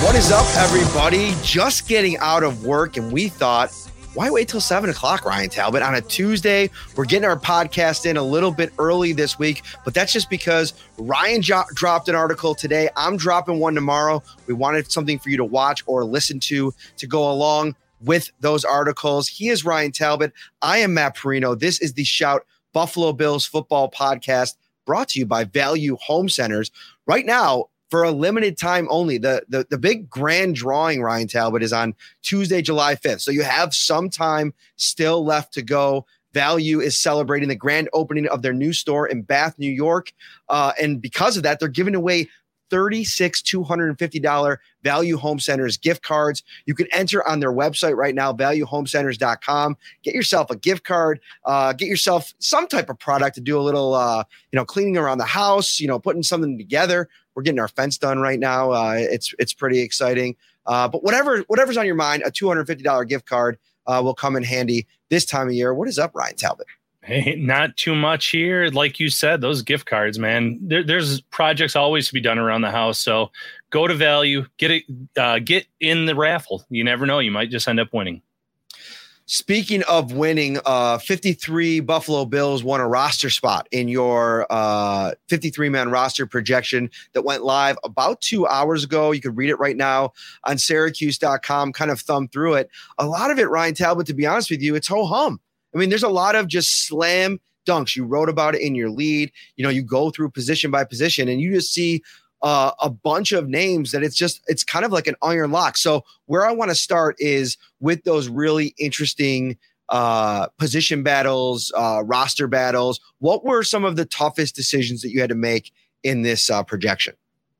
What is up, everybody? Just getting out of work, and we thought, why wait till seven o'clock, Ryan Talbot, on a Tuesday? We're getting our podcast in a little bit early this week, but that's just because Ryan jo- dropped an article today. I'm dropping one tomorrow. We wanted something for you to watch or listen to to go along with those articles. He is Ryan Talbot. I am Matt Parrino. This is the Shout Buffalo Bills football podcast brought to you by Value Home Centers. Right now, for a limited time only. The, the the big grand drawing, Ryan Talbot, is on Tuesday, July 5th. So you have some time still left to go. Value is celebrating the grand opening of their new store in Bath, New York. Uh, and because of that, they're giving away 36 $250 Value Home Centers gift cards. You can enter on their website right now, valuehomecenters.com. Get yourself a gift card, uh, get yourself some type of product to do a little, uh, you know, cleaning around the house, you know, putting something together. We're getting our fence done right now. Uh, it's it's pretty exciting. Uh, but whatever whatever's on your mind, a $250 gift card uh, will come in handy this time of year. What is up, Ryan Talbot? Hey, not too much here. Like you said, those gift cards, man. There, there's projects always to be done around the house. So go to value, get it, uh, get in the raffle. You never know; you might just end up winning. Speaking of winning, uh, 53 Buffalo Bills won a roster spot in your uh, 53 man roster projection that went live about two hours ago. You can read it right now on Syracuse.com. Kind of thumb through it. A lot of it, Ryan Talbot, to be honest with you, it's ho hum. I mean, there's a lot of just slam dunks. You wrote about it in your lead. You know, you go through position by position and you just see uh, a bunch of names that it's just it's kind of like an iron lock. So where I want to start is with those really interesting uh, position battles, uh, roster battles. What were some of the toughest decisions that you had to make in this uh, projection?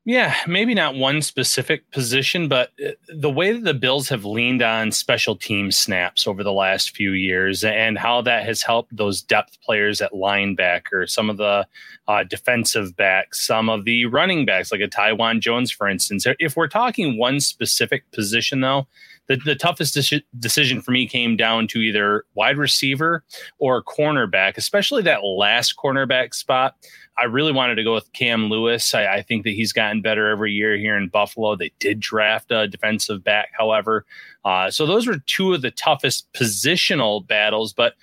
Yeah, maybe not one specific position, but uh, the way that the Bills have leaned on special team snaps over the last few years and how that has helped those depth players at linebacker, some of the uh, defensive backs, some of the running backs, like a Taiwan Jones, for instance. If we're talking one specific position, though, the, the toughest de- decision for me came down to either wide receiver or cornerback, especially that last cornerback spot. I really wanted to go with Cam Lewis. I, I, think that he's gotten better every year here in Buffalo. They did draft a defensive back, however. Uh, so those were two of the toughest positional battles. But,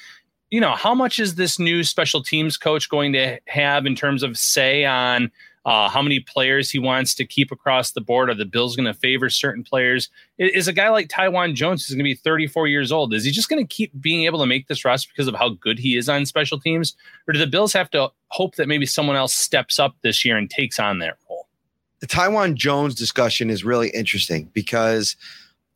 you know, how much is this new special teams coach going to have in terms of say on uh, how many players he wants to keep across the board. Are the Bills going to favor certain players? Is a guy like Taiwan Jones going to be 34 years old? Is he just going to keep being able to make this roster because of how good he is on special teams, or do the Bills have to hope that maybe someone else steps up this year and takes on that role? The Taiwan Jones discussion is really interesting because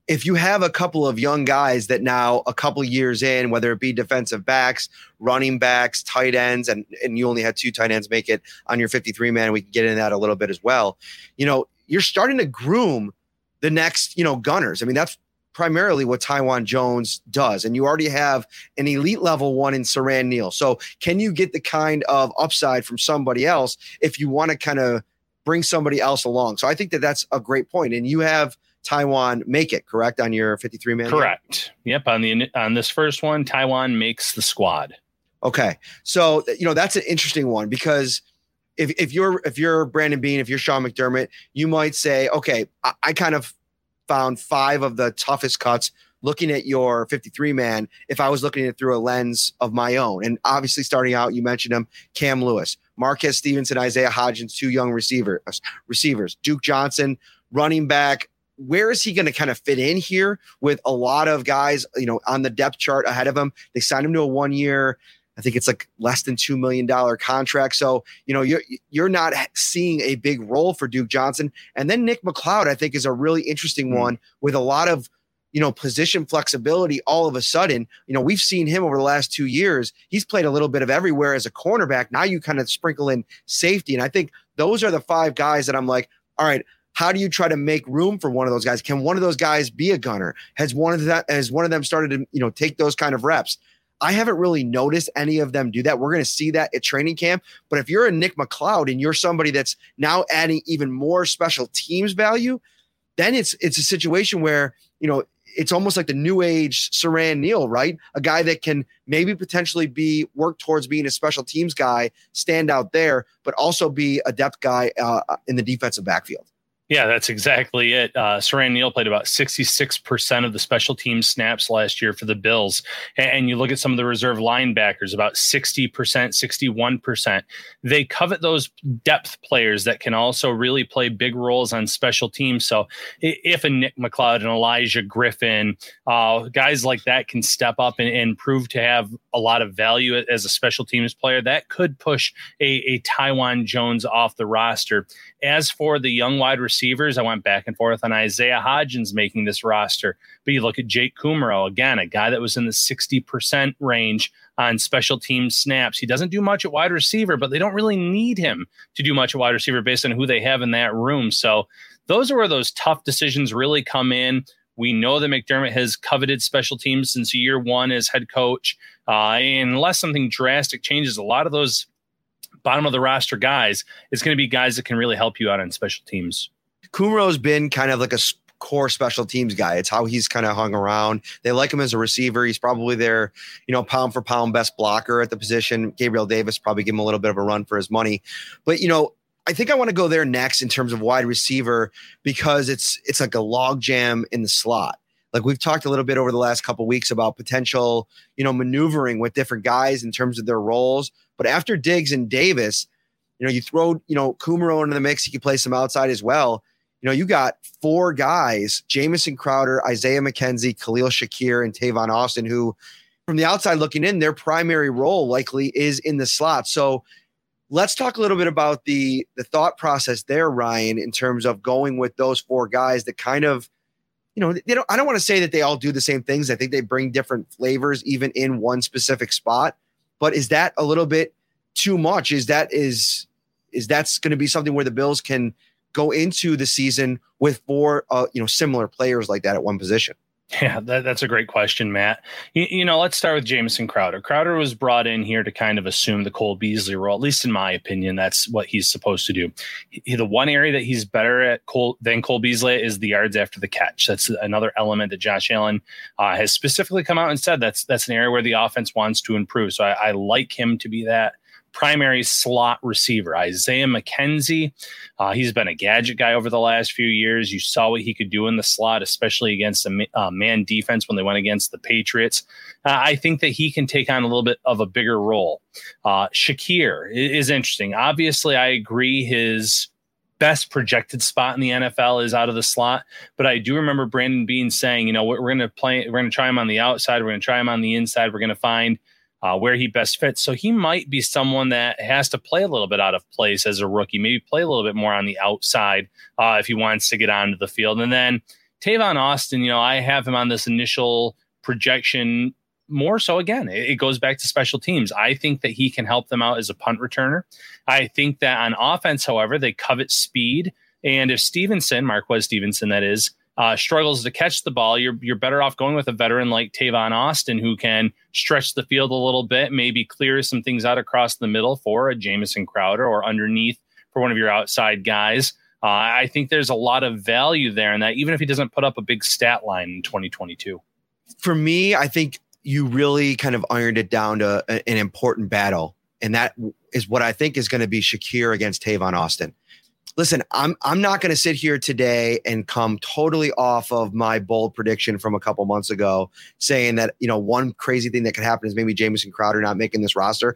if you have a couple of young guys that now a couple years in, whether it be defensive backs, running backs, tight ends, and, and you only had two tight ends make it on your 53 man, we can get into that a little bit as well. You know, you're starting to groom the next, you know, gunners. I mean, that's primarily what Taiwan Jones does. And you already have an elite level one in Siran Neal. So can you get the kind of upside from somebody else if you want to kind of bring somebody else along? So I think that that's a great point. And you have – Taiwan make it, correct, on your 53 man? Correct. Yep. On the on this first one, Taiwan makes the squad. Okay. So, you know, that's an interesting one because if, if you're if you're Brandon Beane, if you're Sean McDermott, you might say, okay, I, I kind of found five of the toughest cuts looking at your 53 man if I was looking at it through a lens of my own. And obviously, starting out, you mentioned him, Cam Lewis, Marquez Stevenson, Isaiah Hodgins, two young receiver receivers, Duke Johnson, running back, where is he going to kind of fit in here with a lot of guys, you know, on the depth chart ahead of him? They signed him to a one year, I think it's like less than $2 million contract. So, you know, you're, you're not seeing a big role for Duke Johnson. And then Nick McCloud, I think is a really interesting mm-hmm. one with a lot of, you know, position flexibility all of a sudden. You know, we've seen him over the last two years. He's played a little bit of everywhere as a cornerback. Now you kind of sprinkle in safety. And I think those are the five guys that I'm like, all right, how do you try to make room for one of those guys? Can one of those guys be a gunner? Has one of that has one of them started to you know take those kind of reps? I haven't really noticed any of them do that. We're going to see that at training camp. But if you're a Nick McCloud and you're somebody that's now adding even more special teams value, then it's it's a situation where you know it's almost like the new age Siran Neal, right? A guy that can maybe potentially be work towards being a special teams guy, stand out there, but also be a depth guy uh, in the defensive backfield. Yeah, that's exactly it. Uh, Siran Neal played about 66% of the special team snaps last year for the Bills. And you look at some of the reserve linebackers, about 60%, 61%. They covet those depth players that can also really play big roles on special teams. So if a Nick McCloud and Olijah Griffin, uh, guys like that can step up and, and, prove to have a lot of value as a special teams player, that could push a, a Taiwan Jones off the roster. As for the young wide receivers, I went back and forth on Isaiah Hodgins making this roster. But you look at Jake Kumerow, again, a guy that was in the 60% range on special team snaps. He doesn't do much at wide receiver, but they don't really need him to do much at wide receiver based on who they have in that room. So those are where those tough decisions really come in. We know that McDermott has coveted special teams since year one as head coach. Uh, unless something drastic changes, a lot of those bottom of the roster guys it's going to be guys that can really help you out on special teams. Kumerow's been kind of like a core special teams guy. It's how he's kind of hung around. They like him as a receiver. He's probably their, you know, pound for pound best blocker at the position. Gabriel Davis probably give him a little bit of a run for his money. But, you know, I think I want to go there next in terms of wide receiver because it's it's like a logjam in the slot. Like we've talked a little bit over the last couple weeks about potential, you know, maneuvering with different guys in terms of their roles. But after Diggs and Davis, you know, you throw, you know, Kumerow into the mix, he can play some outside as well. You know, you got four guys, Jamison Crowder, Isaiah McKenzie, Khalil Shakir, and Tavon Austin, who from the outside looking in, their primary role likely is in the slot. So let's talk a little bit about the the thought process there, Ryan, in terms of going with those four guys that kind of you know, they don't, I don't want to say that they all do the same things. I think they bring different flavors even in one specific spot. But is that a little bit too much? Is that is is that's going to be something where the Bills can go into the season with four uh, you know similar players like that at one position? Yeah, that, that's a great question, Matt. You, you, know, let's start with Jamison Crowder. Crowder was brought in here to kind of assume the Cole Beasley role. At least in my opinion, that's what he's supposed to do. He, the one area that he's better at Cole, than Cole Beasley is the yards after the catch. That's another element that Josh Allen uh, has specifically come out and said that's that's an area where the offense wants to improve. So I, I like him to be that primary slot receiver. Isaiah McKenzie, uh, he's been a gadget guy over the last few years. You saw what he could do in the slot, especially against a uh, man defense when they went against the Patriots. Uh, I think that he can take on a little bit of a bigger role. Uh, Shakir is interesting. Obviously, I agree his best projected spot in the NFL is out of the slot. But I do remember Brandon Beane saying, you know, we're, we're going to play, we're going to try him on the outside, we're going to try him on the inside, we're going to find uh, where he best fits. So he might be someone that has to play a little bit out of place as a rookie, maybe play a little bit more on the outside uh, if he wants to get onto the field. And then Tavon Austin, you know, I have him on this initial projection more so again it, goes back to special teams i think that he can help them out as a punt returner i think that on offense however they covet speed and if stevenson marquez stevenson that is uh, struggles to catch the ball, you're you're better off going with a veteran like Tavon Austin who can stretch the field a little bit, maybe clear some things out across the middle for a Jamison Crowder or underneath for one of your outside guys. Uh, I think there's a lot of value there in that, even if he doesn't put up a big stat line in 2022. For me, I think you really kind of ironed it down to an important battle, and that is what I think is going to be Shakir against Tavon Austin listen, I'm I'm not going to sit here today and come totally off of my bold prediction from a couple months ago, saying that you know one crazy thing that could happen is maybe Jamison Crowder not making this roster.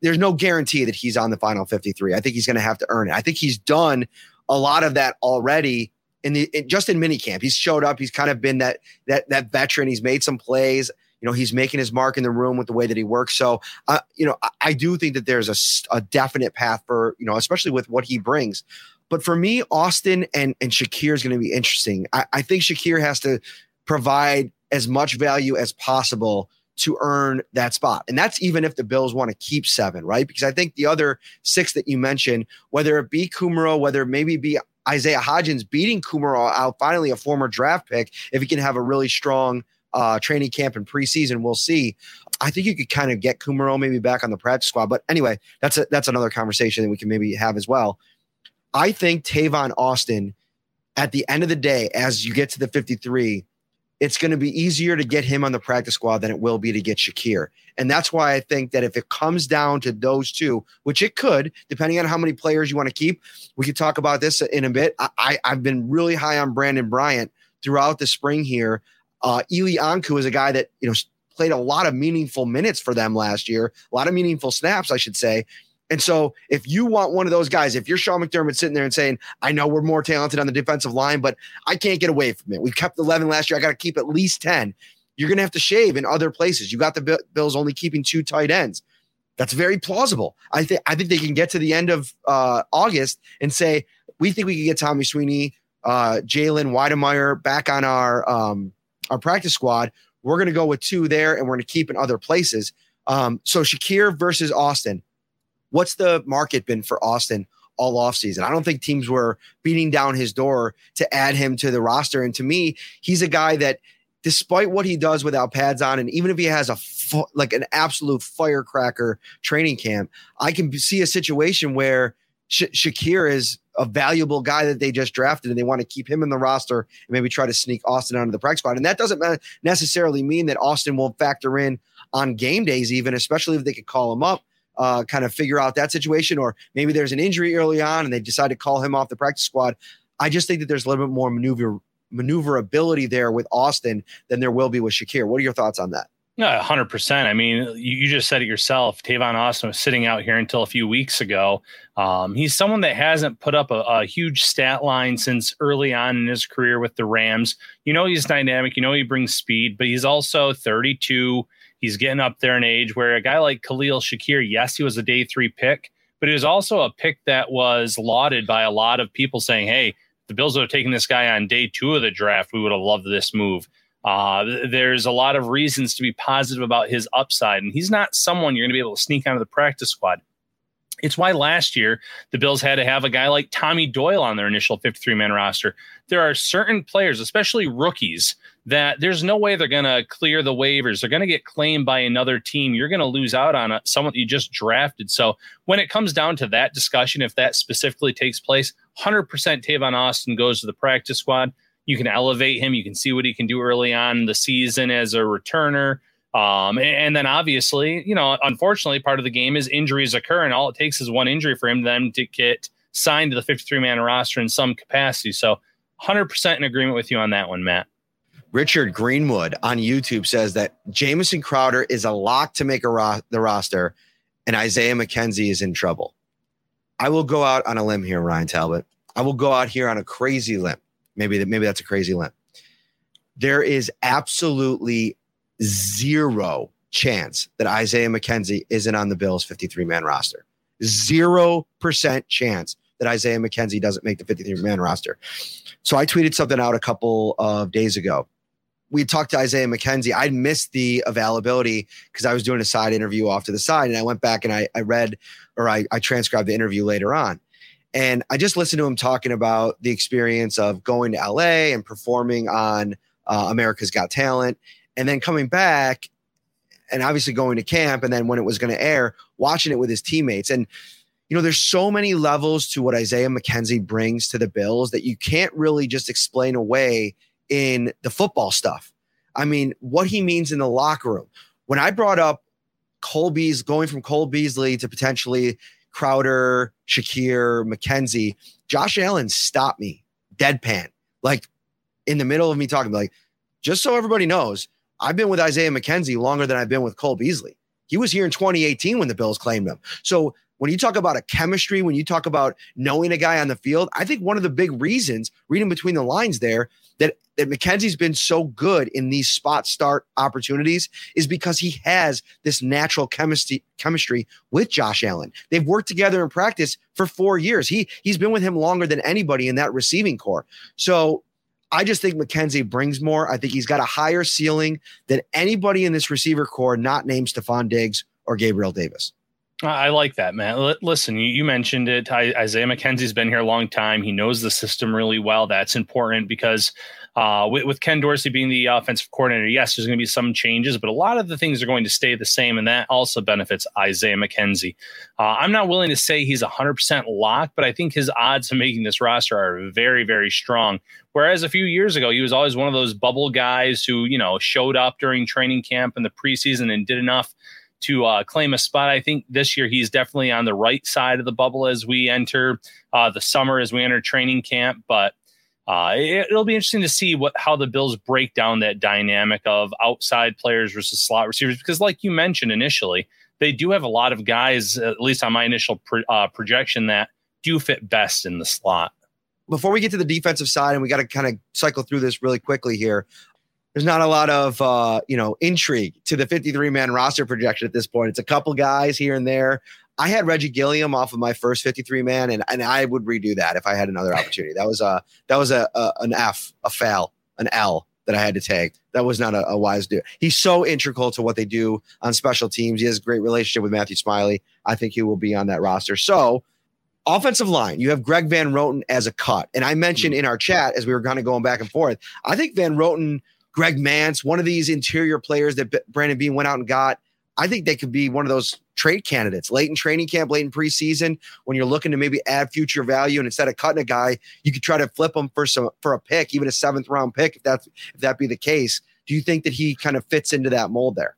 There's no guarantee that he's on the final 53. I think he's going to have to earn it. I think he's done a lot of that already in the in, just in minicamp. He's showed up. He's kind of been that that that veteran. He's made some plays you know he's making his mark in the room with the way that he works so uh, you know I, I, do think that there's a, a definite path for you know especially with what he brings but for me, Austin and, and Shakir is going to be interesting. I, I think Shakir has to provide as much value as possible to earn that spot. And that's even if the Bills want to keep seven, right? Because I think the other six that you mentioned, whether it be Kumerow, whether it maybe be Isaiah Hodgins beating Kumerow out, finally a former draft pick, if he can have a really strong uh, training camp and preseason, we'll see. I think you could kind of get Kumerow maybe back on the practice squad. But anyway, that's a, that's another conversation that we can maybe have as well. I think Tavon Austin, at the end of the day, as you get to the 53, it's going to be easier to get him on the practice squad than it will be to get Shakir. And that's why I think that if it comes down to those two, which it could, depending on how many players you want to keep, we could talk about this in a bit. I, I, have been really high on Brandin Bryant throughout the spring here. Uh, Eli Ankou is a guy that, you know, played a lot of meaningful minutes for them last year, a lot of meaningful snaps, I should say. And so, if you want one of those guys, if you're Sean McDermott sitting there and saying, I know we're more talented on the defensive line, but I can't get away from it. We've kept 11 last year. I got to keep at least 10. You're going to have to shave in other places. You got the Bills only keeping two tight ends. That's very plausible. I think I think they can get to the end of uh, August and say we think we can get Tommy Sweeney, uh, Jalen Wydermyer back on our um, our practice squad. We're going to go with two there, and we're going to keep in other places. Um, so Shakir versus Austin what's the market been for Austin all offseason? I don't think teams were beating down his door to add him to the roster. And to me, he's a guy that, despite what he does without pads on, and even if he has a fu- like an absolute firecracker training camp, I can see a situation where Sh- Shakir is a valuable guy that they just drafted and they want to keep him in the roster and maybe try to sneak Austin onto the practice squad. And that doesn't necessarily mean that Austin won't factor in on game days, even, especially if they could call him up uh, kind of figure out that situation, or maybe there's an injury early on and they decide to call him off the practice squad. I just think that there's a little bit more maneuver maneuverability there with Austin than there will be with Shakir. What are your thoughts on that? Yeah, hundred percent. I mean, you, you, just said it yourself. Tavon Austin was sitting out here until a few weeks ago. Um, he's someone that hasn't put up a, a, huge stat line since early on in his career with the Rams. You know, he's dynamic. You know, he brings speed, but he's also 32. He's getting up there in age where a guy like Khalil Shakir, yes, he was a day three pick, but he was also a pick that was lauded by a lot of people saying, hey, the Bills would have taken this guy on day two of the draft. We would have loved this move. Uh, there's a lot of reasons to be positive about his upside, and he's not someone you're going to be able to sneak onto the practice squad. It's why last year the Bills had to have a guy like Tommy Doyle on their initial 53 man roster. There are certain players, especially rookies, that there's no way they're going to clear the waivers. They're going to get claimed by another team. You're going to lose out on a, someone that you just drafted. So when it comes down to that discussion, if that specifically takes place, 100% Tavon Austin goes to the practice squad. You can elevate him. You can see what he can do early on the season as a returner. Um, and, then obviously, you know, unfortunately, part of the game is injuries occur, and all it takes is one injury for him then to get signed to the 53 man roster in some capacity. So 100% in agreement with you on that one, Matt. Richard Greenwood on YouTube says that Jamison Crowder is a lock to make a ro- the roster, and Isaiah McKenzie is in trouble. I will go out on a limb here, Ryan Talbot. I will go out here on a crazy limb. Maybe that maybe that's a crazy limb. There is absolutely zero chance that Isaiah McKenzie isn't on the Bills 53 man roster. Zero percent chance that Isaiah McKenzie doesn't make the 53 man roster. So I tweeted something out a couple of days ago we talked to Isaiah McKenzie. I missed the availability because I was doing a side interview off to the side, and I went back and I, I read or I, I transcribed the interview later on. And I just listened to him talking about the experience of going to LA and performing on uh, America's Got Talent, and then coming back and obviously going to camp. And then when it was going to air, watching it with his teammates. And, you know, there's so many levels to what Isaiah McKenzie brings to the Bills that you can't really just explain away in the football stuff. I mean, what he means in the locker room. When I brought up Cole Beasley, going from Cole Beasley to potentially Crowder, Shakir, McKenzie, Josh Allen stopped me deadpan, like in the middle of me talking, like, just so everybody knows, I've been with Isaiah McKenzie longer than I've been with Cole Beasley. He was here in 2018 when the Bills claimed him. So when you talk about a chemistry, when you talk about knowing a guy on the field, I think one of the big reasons, reading between the lines there, that that McKenzie's been so good in these spot start opportunities is because he has this natural chemistry chemistry with Josh Allen. They've worked together in practice for four years. He he's been with him longer than anybody in that receiving core. So I just think McKenzie brings more. I think he's got a higher ceiling than anybody in this receiver core, not named Stefon Diggs or Gabriel Davis. I like that, man. Listen, you, mentioned it. Isaiah McKenzie's been here a long time. He knows the system really well. That's important because uh, with, with, Ken Dorsey being the offensive coordinator, yes, there's going to be some changes, but a lot of the things are going to stay the same, and that also benefits Isaiah McKenzie. Uh, I'm not willing to say he's 100% locked, but I think his odds of making this roster are very, very strong. Whereas a few years ago, he was always one of those bubble guys who, you know, showed up during training camp and the preseason and did enough to uh, claim a spot. I think this year he's definitely on the right side of the bubble as we enter uh, the summer, as we enter training camp. But uh, it, will be interesting to see what how the Bills break down that dynamic of outside players versus slot receivers because, like you mentioned initially, they do have a lot of guys, at least on my initial pro, uh, projection, that do fit best in the slot. Before we get to the defensive side, and we got to kind of cycle through this really quickly here. There's not a lot of uh, you know intrigue to the 53 man roster projection at this point. It's a couple guys here and there. I had Reggie Gilliam off of my first 53 man, and, and I would redo that if I had another opportunity. That was a that was a, a an F, a fail, an L that I had to take. That was not a, a, wise do. He's so integral to what they do on special teams. He has a great relationship with Matthew Smiley. I think he will be on that roster. So, offensive line, you have Greg Van Roten as a cut. And I mentioned mm-hmm. in our chat as we were kind of going back and forth, I think Van Roten, Greg Mancz, one of these interior players that Brandon Beane went out and got, I think they could be one of those trade candidates late in training camp, late in preseason, when you're looking to maybe add future value. And instead of cutting a guy, you could try to flip him for some for a pick, even a seventh round pick, if that's if that be the case. Do you think that he kind of fits into that mold there?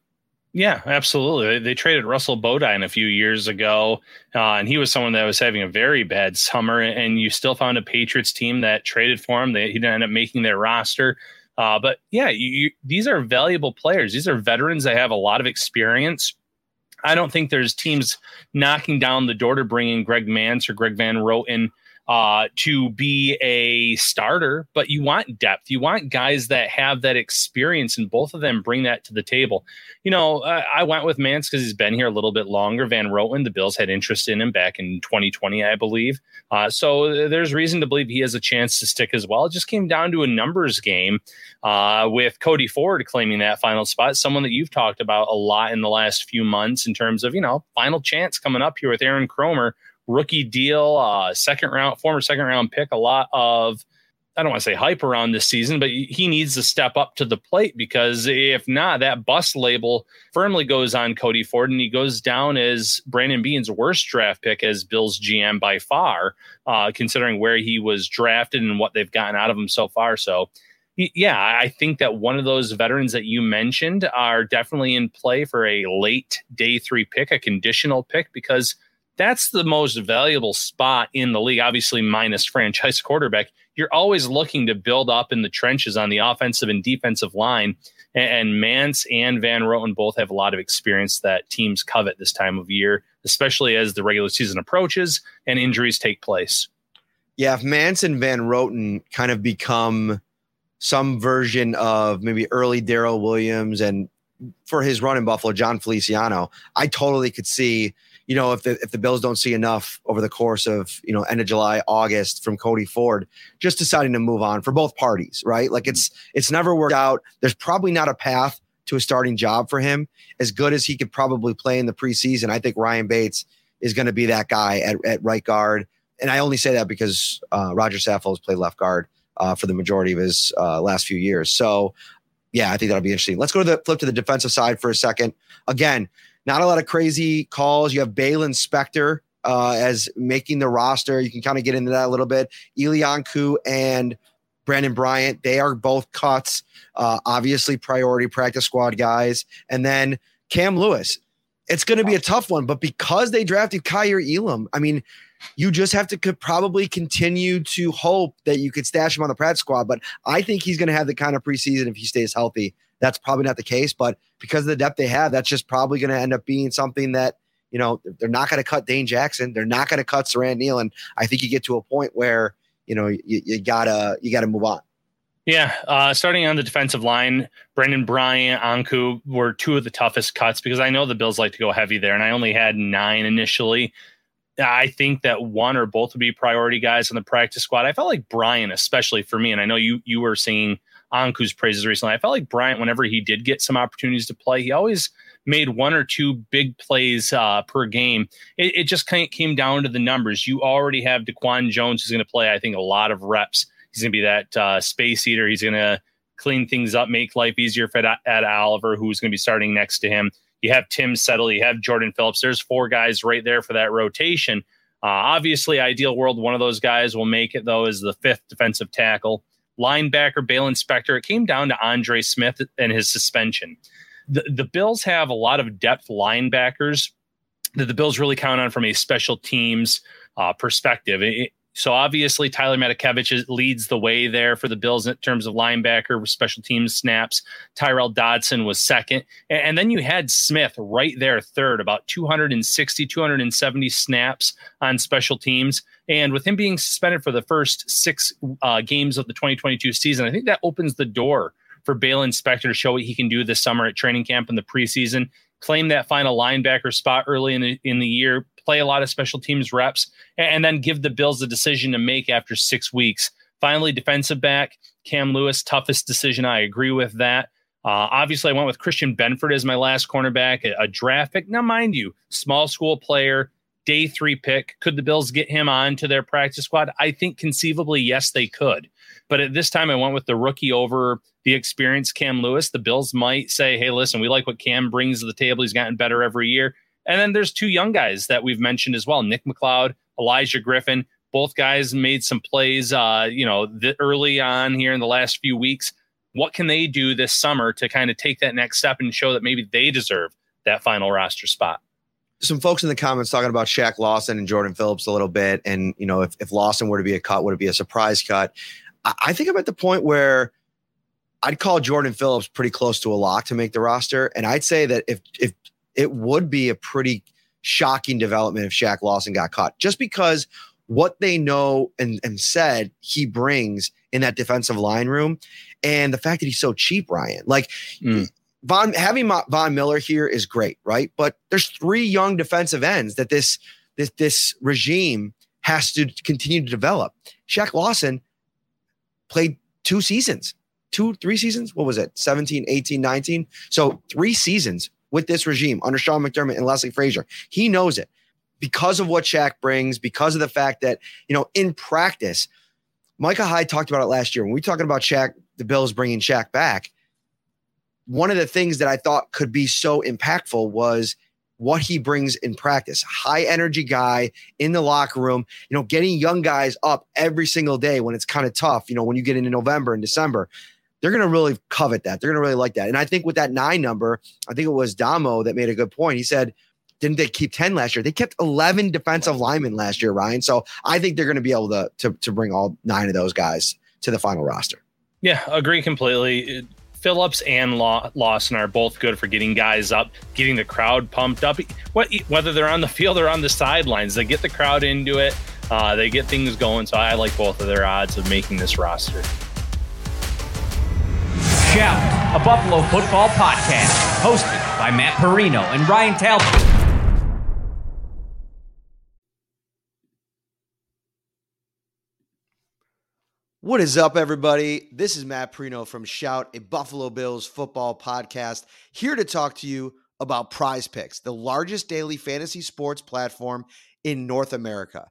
Yeah, absolutely. They, they traded Russell Bodine a few years ago, uh, and he was someone that was having a very bad summer. And you still found a Patriots team that traded for him. They, he didn't end up making their roster. Uh, but yeah, you, you, these are valuable players. These are veterans that have a lot of experience. I don't think there's teams knocking down the door to bring in Greg Mancz or Greg Van Roten uh, to be a starter, but you want depth. You want guys that have that experience, and both of them bring that to the table. You know, uh, I went with Mancz because he's been here a little bit longer. Van Roten, the Bills had interest in him back in 2020, I believe. Uh, so there's reason to believe he has a chance to stick as well. It just came down to a numbers game uh, with Cody Ford claiming that final spot, someone that you've talked about a lot in the last few months in terms of, you know, final chance coming up here with Aaron Kromer rookie deal, uh, second round, former second round pick, a lot of, I don't want to say hype around this season, but he needs to step up to the plate because if not, that bust label firmly goes on Cody Ford and he goes down as Brandon Beane's worst draft pick as Bill's GM by far, uh, considering where he was drafted and what they've gotten out of him so far. So, yeah, I think that one of those veterans that you mentioned are definitely in play for a late day three pick, a conditional pick, because – that's the most valuable spot in the league, obviously, minus franchise quarterback. You're always looking to build up in the trenches on the offensive and defensive line. And Mancz and Van Roten both have a lot of experience that teams covet this time of year, especially as the regular season approaches and injuries take place. Yeah, if Mancz and Van Roten kind of become some version of maybe early Daryl Williams and for his run in Buffalo, Jon Feliciano, I totally could see you know, if the if the Bills don't see enough over the course of you know end of July, August from Cody Ford, just deciding to move on for both parties, right? Like it's it's never worked out. There's probably not a path to a starting job for him. As good as he could probably play in the preseason, I think Ryan Bates is going to be that guy at, at right guard. And I only say that because uh, Rodger Saffold has played left guard uh, for the majority of his uh, last few years. So, yeah, I think that'll be interesting. Let's go to the flip to the defensive side for a second. Again, not a lot of crazy calls. You have Baylon Spector uh, as making the roster. You can kind of get into that a little bit. Eli Ankou and Brandin Bryant, they are both cuts. Uh, obviously, priority practice squad guys. And then Cam Lewis. It's going to be a tough one, but because they drafted Kaiir Elam, I mean, you just have to probably continue to hope that you could stash him on the practice squad. But I think he's going to have the kind of preseason if he stays healthy that's probably not the case. But because of the depth they have, that's just probably going to end up being something that, you know, they're not going to cut Dane Jackson. They're not going to cut Siran Neal. And I think you get to a point where, you know, you, you gotta, you gotta move on. Yeah, uh, starting on the defensive line, Brandin Bryant, Ankou were two of the toughest cuts because I know the Bills like to go heavy there, and I only had nine initially. I think that one or both would be priority guys on the practice squad. I felt like Bryant, especially for me, and I know you you were seeing Ankou's praises recently. I felt like Bryant, whenever he did get some opportunities to play, he always made one or two big plays uh, per game. It, it just kind of came down to the numbers. You already have DaQuan Jones, who's going to play, I think, a lot of reps. He's going to be that uh, space eater. He's going to clean things up, make life easier for Ed Oliver, who's going to be starting next to him. You have Tim Settle, you have Jordan Phillips. There's four guys right there for that rotation. Uh, obviously, ideal world, one of those guys will make it, though, is the fifth defensive tackle. Linebacker, Baylon Spector. It came down to Andre Smith and his suspension. The, the Bills have a lot of depth linebackers that the Bills really count on from a special teams uh, perspective. It, so obviously Tyler Matakevich leads the way there for the Bills in terms of linebacker special teams snaps. Tyrell Dodson was second. And then you had Smith right there third, about 260, 270 snaps on special teams. And with him being suspended for the first six uh, games of the 2022 season, I think that opens the door for Baylon Spector to show what he can do this summer at training camp in the preseason claim that final linebacker spot early in the, in the year, play a lot of special teams reps, and then give the Bills the decision to make after six weeks. Finally, defensive back, Cam Lewis, toughest decision. I agree with that. Uh, obviously, I went with Christian Benford as my last cornerback, a, a draft pick. Now, mind you, small school player, day three pick. Could the Bills get him on to their practice squad? I think conceivably, yes, they could. But at this time, I went with the rookie over the experienced Cam Lewis. The Bills might say, hey, listen, we like what Cam brings to the table. He's gotten better every year. And then there's two young guys that we've mentioned as well Nick McCloud, Olijah Griffin. Both guys made some plays, uh, you know, the, early on here in the last few weeks. What can they do this summer to kind of take that next step and show that maybe they deserve that final roster spot? Some folks in the comments talking about Shaq Lawson and Jordan Phillips a little bit. And, you know, if, if Lawson were to be a cut, would it be a surprise cut? I, I think I'm at the point where I'd call Jordan Phillips pretty close to a lock to make the roster. And I'd say that if if it would be a pretty shocking development if Shaq Lawson got caught, just because what they know and, and said he brings in that defensive line room and the fact that he's so cheap, Ryan. Like mm. Von having Von Miller here is great, right? But there's three young defensive ends that this this this regime has to continue to develop. Shaq Lawson played two seasons, two, three seasons. What was it? 17, 18, 19. So three seasons with this regime under Sean McDermott and Leslie Frazier. He knows it because of what Shaq brings, because of the fact that, you know, in practice, Micah Hyde talked about it last year. When we talking about Shaq, the Bills bringing Shaq back, one of the things that I thought could be so impactful was what he brings in practice. High energy guy in the locker room, you know, getting young guys up every single day when it's kind of tough, you know, when you get into November and December. They're going to really covet that. They're going to really like that. And I think with that nine number, I think it was Damo that made a good point. He said, didn't they keep 10 last year? They kept 11 defensive linemen last year, Ryan. So I think they're going to be able to, to, to bring all nine of those guys to the final roster. Yeah, agree completely. Phillips and Lawson are both good for getting guys up, getting the crowd pumped up. What, whether they're on the field or on the sidelines, they get the crowd into it. Uh, they get things going. So I like both of their odds of making this roster. Shout, a Buffalo football podcast, hosted by Matt Parrino and Ryan Talbot. What is up, everybody? This is Matt Parrino from Shout, a Buffalo Bills football podcast, here to talk to you about Prize Picks, the largest daily fantasy sports platform in North America.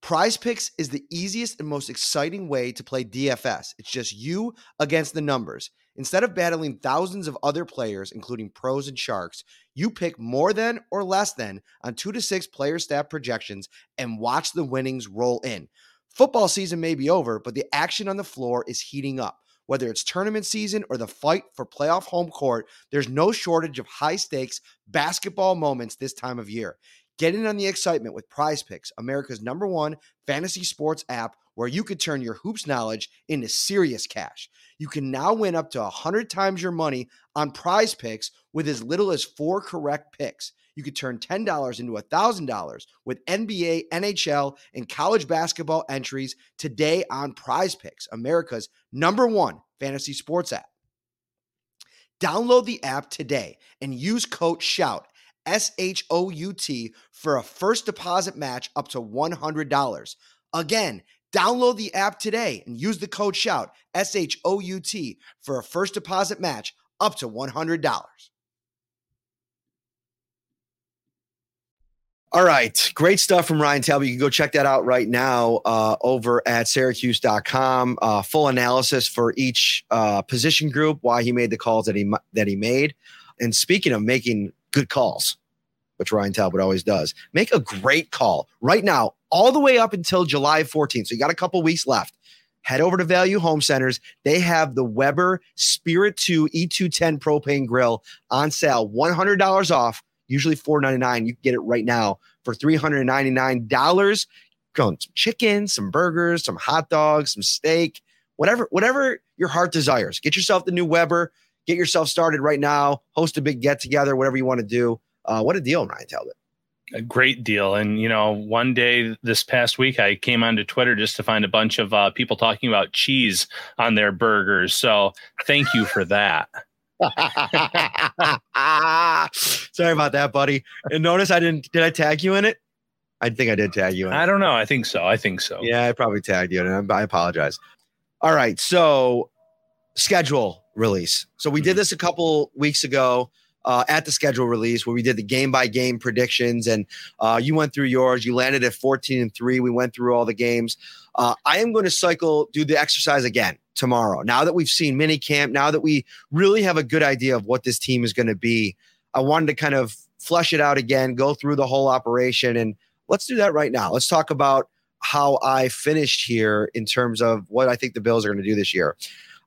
Prize Picks is the easiest and most exciting way to play DFS. It's just you against the numbers. Instead of battling thousands of other players, including pros and sharks, you pick more than or less than on two to six player stat projections and watch the winnings roll in. Football season may be over, but the action on the floor is heating up. Whether it's tournament season or the fight for playoff home court, there's no shortage of high stakes basketball moments this time of year. Get in on the excitement with Prize Picks, America's number one fantasy sports app, where you could turn your hoops knowledge into serious cash. You can now win up to 100 times your money on Prize Picks with as little as four correct picks you could turn $10 into $1,000 with NBA, NHL, and college basketball entries today on Prize Picks, America's number one fantasy sports app. Download the app today and use code SHOUT, S H O U T, for a first deposit match up to $100. Again, download the app today and use the code SHOUT, S H O U T, for a first deposit match up to $100. All right. Great stuff from Ryan Talbot. You can go check that out right now uh, over at syracuse.com. Uh, full analysis for each uh, position group, why he made the calls that he that he made. And speaking of making good calls, which Ryan Talbot always does, make a great call right now, all the way up until July 14th. So you got a couple weeks left. Head over to Value Home Centers. They have the Weber Spirit 2 E210 propane grill on sale, $100 off usually $4.99. You can get it right now for $399. Going some chicken, some burgers, some hot dogs, some steak, whatever, whatever your heart desires. Get yourself the new Weber. Get yourself started right now. Host a big get together, whatever you want to do. Uh, what a deal, Ryan Talbot. A great deal. And, you know, one day this past week, I came onto Twitter just to find a bunch of uh, people talking about cheese on their burgers. So thank you for that. Sorry about that, buddy. And notice I didn't. Did I tag you in it? I think I did tag you in. I don't know. I think so. I think so. Yeah, I probably tagged you, and I apologize. All right, so schedule release. So we did mm-hmm. this a couple weeks ago. Uh, at the schedule release where we did the game by game predictions and uh, you went through yours you landed at 14 and 3 we went through all the games uh, i am going to cycle do the exercise again tomorrow. Now that we've seen mini camp, now that we really have a good idea of what this team is going to be, I wanted to kind of flesh it out again, go through the whole operation. And let's do that right now. Let's talk about how I finished here in terms of what I think the Bills are going to do this year.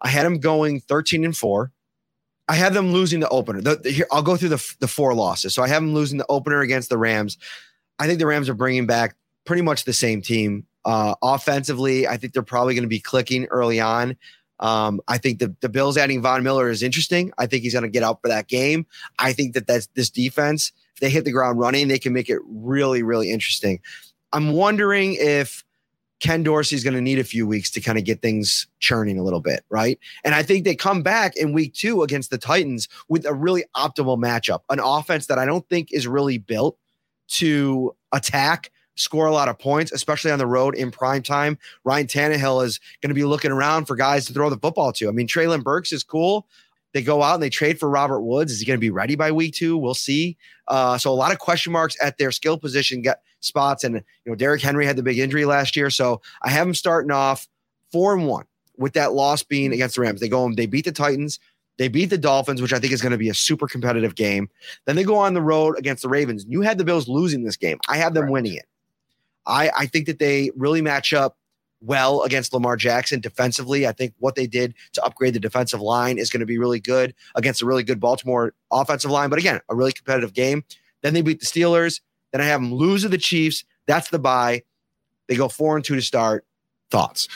I had them going 13 and 4. I have them losing the opener. The, the, here, I'll go through the, the four losses. So I have them losing the opener against the Rams. I think the Rams are bringing back pretty much the same team. Uh, offensively, I think they're probably going to be clicking early on. Um, I think the, the Bills adding Von Miller is interesting. I think he's going to get out for that game. I think that that's this defense, if they hit the ground running, they can make it really, really interesting. I'm wondering if Ken Dorsey's going to need a few weeks to kind of get things churning a little bit, right? And I think they come back in week two against the Titans with a really optimal matchup, an offense that I don't think is really built to attack score a lot of points, especially on the road in prime time. Ryan Tannehill is going to be looking around for guys to throw the football to. I mean, Treylon Burks is cool. They go out and they trade for Robert Woods. Is he going to be ready by week two? We'll see. Uh, so a lot of question marks at their skill position get spots. And you know, Derrick Henry had the big injury last year, so I have them starting off four and one with that loss being against the Rams. They go and they beat the Titans. They beat the Dolphins, which I think is going to be a super competitive game. Then they go on the road against the Ravens. You had the Bills losing this game. I have them right. winning it. I, I think that they really match up well against Lamar Jackson defensively. I think what they did to upgrade the defensive line is going to be really good against a really good Baltimore offensive line. But again, a really competitive game. Then they beat the Steelers. Then I have them lose to the Chiefs. That's the bye. They go four and two to start. Thoughts?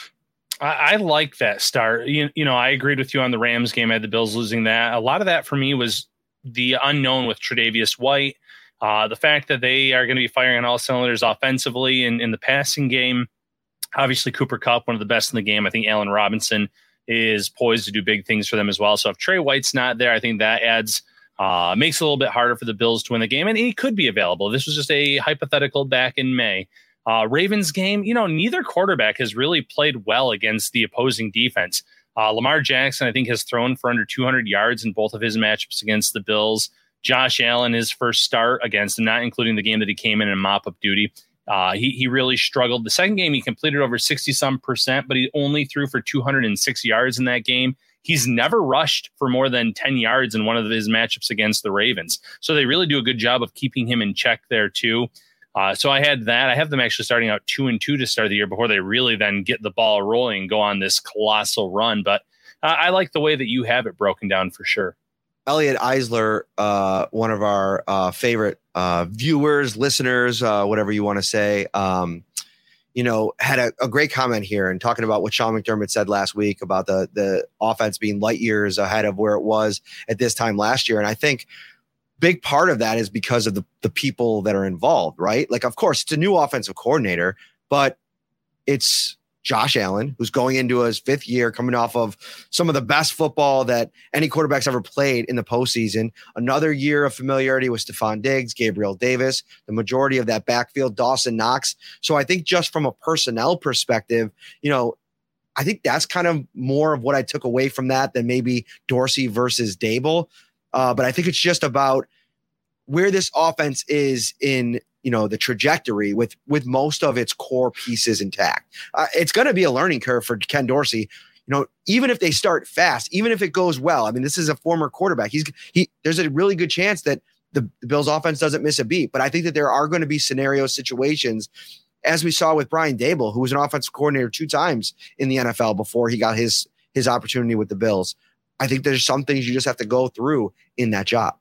I, I like that start. You, you know, I agreed with you on the Rams game. I had the Bills losing that. A lot of that for me was the unknown with Tre'Davious White. Uh, the fact that they are going to be firing on all cylinders offensively and in the passing game, obviously Cooper Kupp, one of the best in the game. I think Allen Robinson is poised to do big things for them as well. So if Trey White's not there, I think that adds uh, makes it a little bit harder for the Bills to win the game, and he could be available. This was just a hypothetical back in May. Uh, Ravens game, you know, neither quarterback has really played well against the opposing defense. Uh, Lamar Jackson, I think, has thrown for under 200 yards in both of his matchups against the Bills. Josh Allen, his first start against him, not including the game that he came in in mop up duty. Uh, he, he really struggled. The second game, he completed over 60 some percent, but he only threw for 206 yards in that game. He's never rushed for more than 10 yards in one of his matchups against the Ravens. So they really do a good job of keeping him in check there, too. Uh, so I had that. I have them actually starting out two and two to start the year before they really then get the ball rolling and go on this colossal run. But uh, I like the way that you have it broken down for sure. Elliot Eisler, uh, one of our uh, favorite uh, viewers, listeners, uh, whatever you want to say, um, you know, had a, a, great comment here and talking about what Sean McDermott said last week about the the offense being light years ahead of where it was at this time last year. And I think big part of that is because of the the people that are involved, right? Like, of course, it's a new offensive coordinator, but it's Josh Allen, who's going into his fifth year, coming off of some of the best football that any quarterback's ever played in the postseason. Another year of familiarity with Stefon Diggs, Gabriel Davis, the majority of that backfield, Dawson Knox. So I think just from a personnel perspective, you know, I think that's kind of more of what I took away from that than maybe Dorsey versus Daboll. Uh, but I think it's just about where this offense is in you know the trajectory with with most of its core pieces intact. Uh, it's going to be a learning curve for Ken Dorsey. You know, even if they start fast, even if it goes well. I mean, this is a former quarterback. He's he. There's a really good chance that the, the Bills' offense doesn't miss a beat. But I think that there are going to be scenario situations, as we saw with Brian Daboll, who was an offensive coordinator two times in the NFL before he got his his opportunity with the Bills. I think there's some things you just have to go through in that job.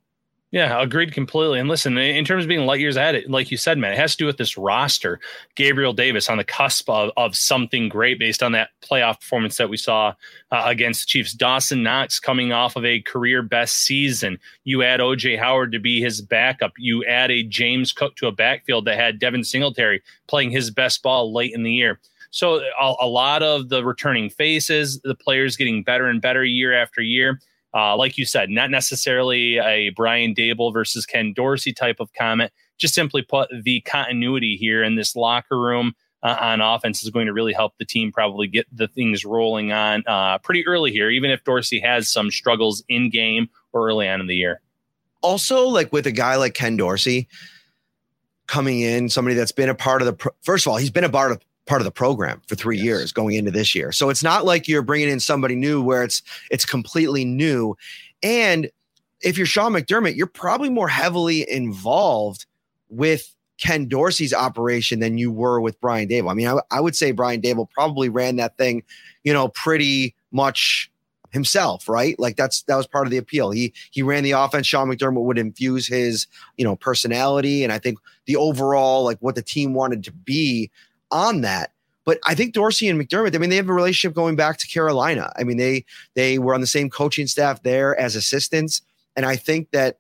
Yeah, agreed completely. And listen, in terms of being light years ahead, like you said, man, it has to do with this roster. Gabriel Davis on the cusp of, of something great based on that playoff performance that we saw uh, against the Chiefs. Dawson Knox coming off of a career best season. You add OJ Howard to be his backup. You add a James Cook to a backfield that had Devin Singletary playing his best ball late in the year. So a, a lot of the returning faces, the players getting better and better year after year uh, like you said, not necessarily a Brian Daboll versus Ken Dorsey type of comment. Just simply put, the continuity here in this locker room uh, on offense is going to really help the team probably get the things rolling on uh, pretty early here, even if Dorsey has some struggles in game or early on in the year. Also, like with a guy like Ken Dorsey coming in, somebody that's been a part of the, pro- first of all, he's been a part of part of the program for three yes. years going into this year. So it's not like you're bringing in somebody new where it's it's completely new. And if you're Sean McDermott, you're probably more heavily involved with Ken Dorsey's operation than you were with Brian Daboll. I mean, I, I would say Brian Daboll probably ran that thing, you know, pretty much himself, right? Like that's that was part of the appeal. He he ran the offense. Sean McDermott would infuse his, you know, personality and I think the overall like what the team wanted to be on that. But I think Dorsey and McDermott, I mean, they have a relationship going back to Carolina. I mean, they they were on the same coaching staff there as assistants. And I think that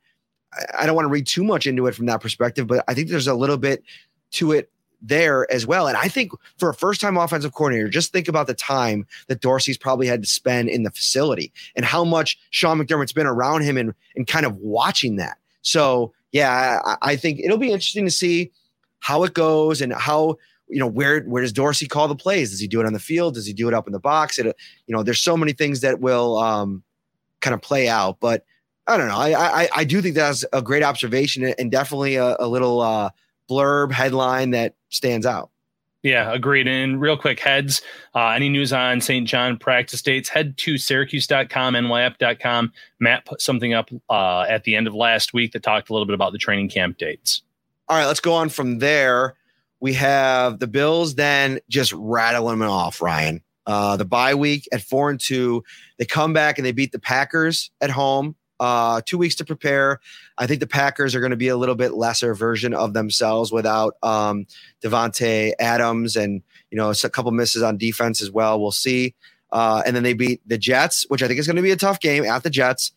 I don't want to read too much into it from that perspective, but I think there's a little bit to it there as well. And I think for a first time offensive coordinator, just think about the time that Dorsey's probably had to spend in the facility and how much Sean McDermott's been around him and, and kind of watching that. So, yeah, I, I think it'll be interesting to see how it goes and how you know where where does Dorsey call the plays? Does he do it on the field? Does he do it up in the box? It, you know, there's so many things that will um, kind of play out. But I don't know. I I, I do think that's a great observation and definitely a, a little uh, blurb headline that stands out. Yeah, agreed. And real quick, heads, uh, any news on St. John practice dates, head to syracuse.com, nyf.com. Matt put something up uh, at the end of last week that talked a little bit about the training camp dates. All right, let's go on from there we have the Bills then just rattling them off, Ryan. Uh, the bye week at four and two, they come back and they beat the Packers at home. Uh, two weeks to prepare. I think the Packers are going to be a little bit lesser version of themselves without um, Davante Adams and you know a couple misses on defense as well. We'll see. Uh, and then they beat the Jets, which I think is going to be a tough game at the Jets.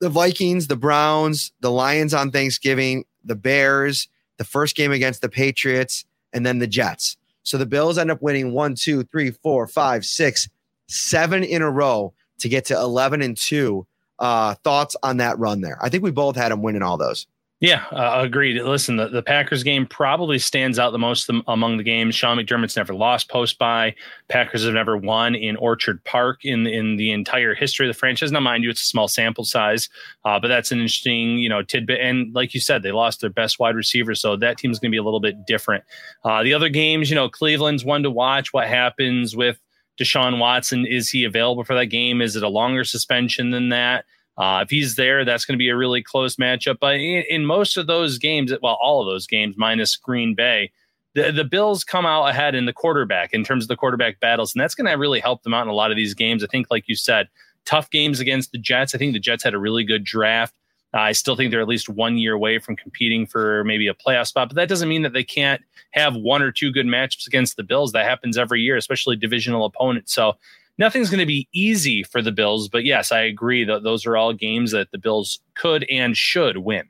The Vikings, the Browns, the Lions on Thanksgiving, the Bears, the first game against the Patriots, and then the Jets. So the Bills end up winning one, two, three, four, five, six, seven in a row to get to 11 and two. Uh, thoughts on that run there? I think we both had them winning all those. Yeah, uh, agreed. Listen, the, the Packers game probably stands out the most among the games. Sean McDermott's never lost post by. Packers have never won in Orchard Park in in the entire history of the franchise. Now, mind you, it's a small sample size, uh, but that's an interesting you know tidbit. And like you said, they lost their best wide receiver, so that team's going to be a little bit different. Uh, the other games, you know, Cleveland's one to watch. What happens with Deshaun Watson? Is he available for that game? Is it a longer suspension than that? Uh, if he's there, that's going to be a really close matchup. But in, in, most of those games, well, all of those games minus Green Bay, the, the Bills come out ahead in the quarterback in terms of the quarterback battles. And that's going to really help them out in a lot of these games. I think, like you said, tough games against the Jets. I think the Jets had a really good draft. Uh, I still think they're at least one year away from competing for maybe a playoff spot, but that doesn't mean that they can't have one or two good matchups against the Bills. That happens every year, especially divisional opponents. So nothing's going to be easy for the Bills, but yes, I agree that those are all games that the Bills could and should win.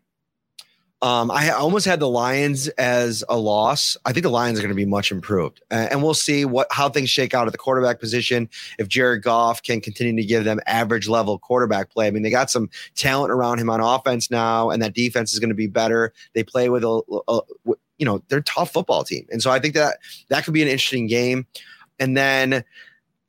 Um, I almost had the Lions as a loss. I think the Lions are going to be much improved, uh, and we'll see what how things shake out at the quarterback position. If Jared Goff can continue to give them average level quarterback play, I mean, they got some talent around him on offense now, and that defense is going to be better. They play with a, a you know, they're a tough football team, and so I think that that could be an interesting game. And then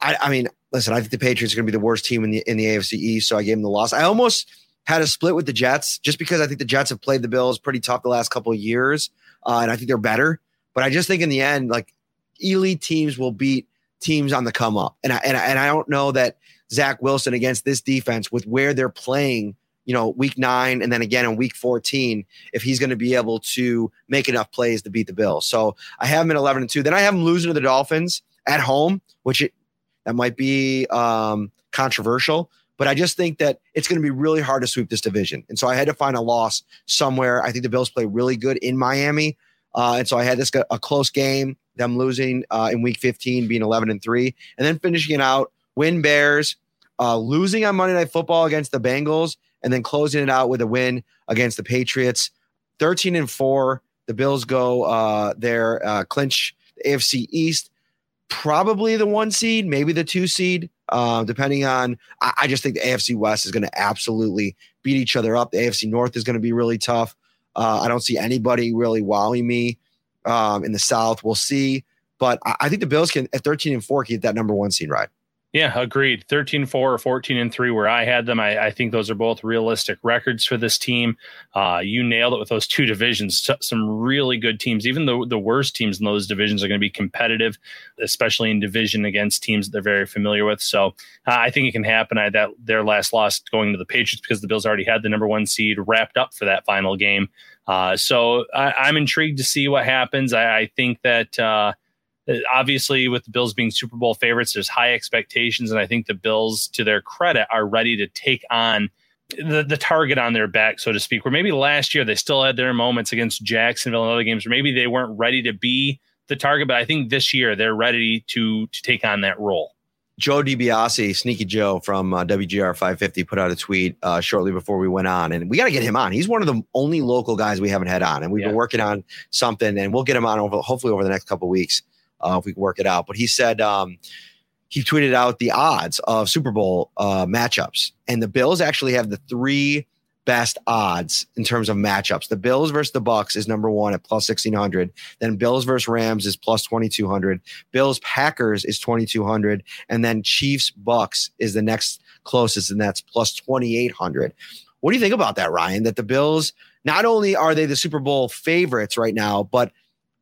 I, I mean, listen, I think the Patriots are going to be the worst team in the in the AFC East, so I gave them the loss. I almost had a split with the Jets just because I think the Jets have played the Bills pretty tough the last couple of years, uh, and I think they're better. But I just think in the end, like elite teams will beat teams on the come up, and I, and I, and I don't know that Zach Wilson against this defense with where they're playing. You know, week nine and then again in week 14, if he's going to be able to make enough plays to beat the Bills. So I have him at 11 and 2. Then I have him losing to the Dolphins at home, which that might be um, controversial. But I just think that it's going to be really hard to sweep this division. And so I had to find a loss somewhere. I think the Bills play really good in Miami. Uh, and so I had this a close game, them losing uh, in week 15, being 11 and 3, and then finishing it out, win Bears, uh, losing on Monday Night Football against the Bengals, and then closing it out with a win against the Patriots. 13 and 4. The Bills go uh, there, uh, clinch the AFC East probably the one seed, maybe the two seed, uh, depending on. I, I, just think the AFC West is going to absolutely beat each other up. The AFC North is going to be really tough. Uh, I don't see anybody really wowing me um, in the South. We'll see, but I, I, think the Bills can at 13 and four keep that number one seed right. Yeah, agreed. 13 4 or 14 and 3, where I had them. I, I, think those are both realistic records for this team. Uh, you nailed it with those two divisions. Some really good teams. Even the, the worst teams in those divisions are going to be competitive, especially in division against teams that they're very familiar with. So uh, I think it can happen. I that their last loss going to the Patriots because the Bills already had the number one seed wrapped up for that final game. Uh, so I, am intrigued to see what happens. I, I think that uh, obviously with the Bills being Super Bowl favorites, there's high expectations, and I think the Bills, to their credit, are ready to take on the, the target on their back, so to speak. Where maybe last year they still had their moments against Jacksonville and other games, or maybe they weren't ready to be the target, but I think this year they're ready to to take on that role. Joe DiBiase, Sneaky Joe from uh, WGR 550, put out a tweet uh, shortly before we went on, and we got to get him on. He's one of the only local guys we haven't had on, and we've yeah. been working on something, and we'll get him on over hopefully over the next couple weeks uh, if we can work it out. But he said um, he tweeted out the odds of Super Bowl uh, matchups, and the Bills actually have the three best odds in terms of matchups. The Bills versus the Bucks is number one at plus 1600. Then Bills versus Rams is plus 2200. Bills Packers is 2200. And then Chiefs Bucks is the next closest, and that's plus 2800. What do you think about that, Ryan? That the Bills, not only are they the Super Bowl favorites right now, but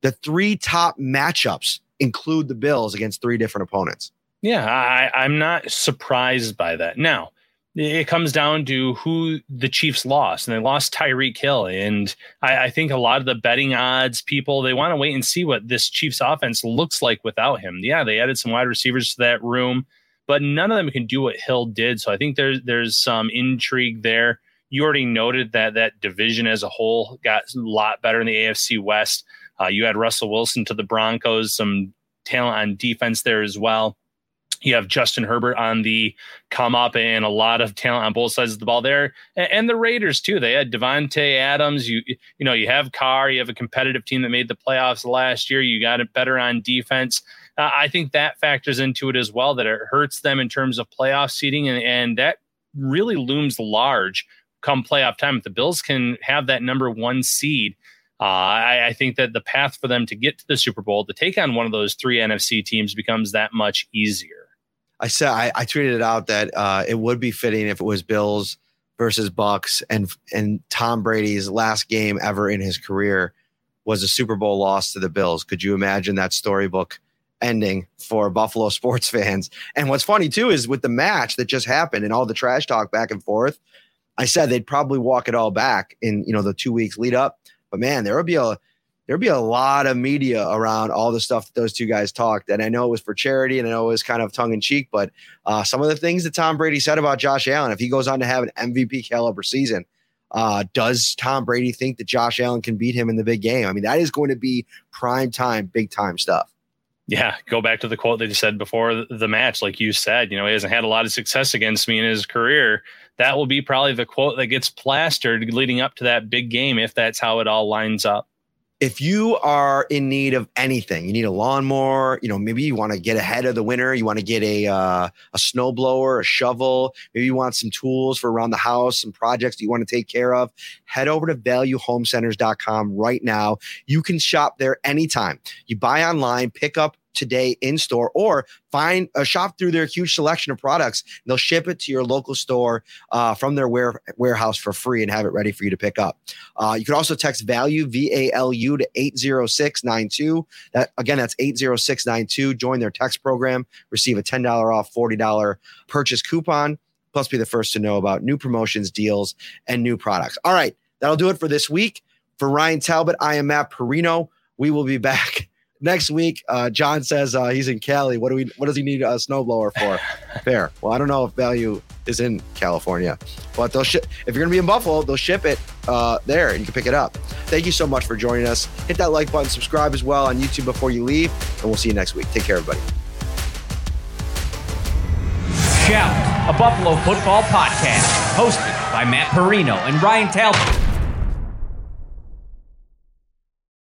the three top matchups include the Bills against three different opponents. Yeah, I, I'm not surprised by that. Now, it comes down to who the Chiefs lost, and they lost Tyreek Hill. And I, I, think a lot of the betting odds people they want to wait and see what this Chiefs offense looks like without him. Yeah, they added some wide receivers to that room, but none of them can do what Hill did. So I think there's there's some intrigue there. You already noted that that division as a whole got a lot better in the AFC West. Uh, you had Russell Wilson to the Broncos, some talent on defense there as well. You have Justin Herbert on the come up and a lot of talent on both sides of the ball there, and, and the Raiders too. They had Davante Adams. You you know you have Carr. You have a competitive team that made the playoffs last year. You got it better on defense. Uh, I think that factors into it as well. That it hurts them in terms of playoff seating, and, and that really looms large come playoff time. If the Bills can have that number one seed, uh, I, I, think that the path for them to get to the Super Bowl to take on one of those three NFC teams becomes that much easier. I said I, I tweeted it out that uh, it would be fitting if it was Bills versus Bucks and and Tom Brady's last game ever in his career was a Super Bowl loss to the Bills. Could you imagine that storybook ending for Buffalo sports fans? And what's funny too is with the match that just happened and all the trash talk back and forth, I said they'd probably walk it all back in you know the two weeks lead up. But man, there would be a there'd be a lot of media around all the stuff that those two guys talked. And I know it was for charity and I know it was kind of tongue in cheek, but uh, some of the things that Tom Brady said about Josh Allen, if he goes on to have an MVP caliber season, uh, does Tom Brady think that Josh Allen can beat him in the big game? I mean, that is going to be prime time, big time stuff. Yeah, go back to the quote that he said before the match. Like you said, you know, he hasn't had a lot of success against me in his career that will be probably the quote that gets plastered leading up to that big game if that's how it all lines up. If you are in need of anything, you need a lawnmower, you know, maybe you want to get ahead of the winter, you want to get a uh, a snowblower, a shovel, maybe you want some tools for around the house, some projects that you want to take care of, head over to valuehomecenters.com right now. You can shop there anytime. You buy online, pick up today in store or find a shop through their huge selection of products. They'll ship it to your local store uh, from their ware- warehouse for free and have it ready for you to pick up. Uh, you can also text value V A L U to 80692. That again, that's 80692. Join their text program, receive a $10 off, $40 purchase coupon. Plus, be the first to know about new promotions, deals, and new products. All right, that'll do it for this week. For Ryan Talbot, I am Matt Parrino. We will be back next week. Uh, John says uh, he's in Cali. What do we? What does he need a snowblower for? Fair. Well, I don't know if Value is in California, but they'll ship. If you're gonna be in Buffalo, they'll ship it uh, there, and you can pick it up. Thank you so much for joining us. Hit that like button, subscribe as well on YouTube before you leave, and we'll see you next week. Take care, everybody. Shout, a Buffalo football podcast, hosted by Matt Parrino and Ryan Talbot.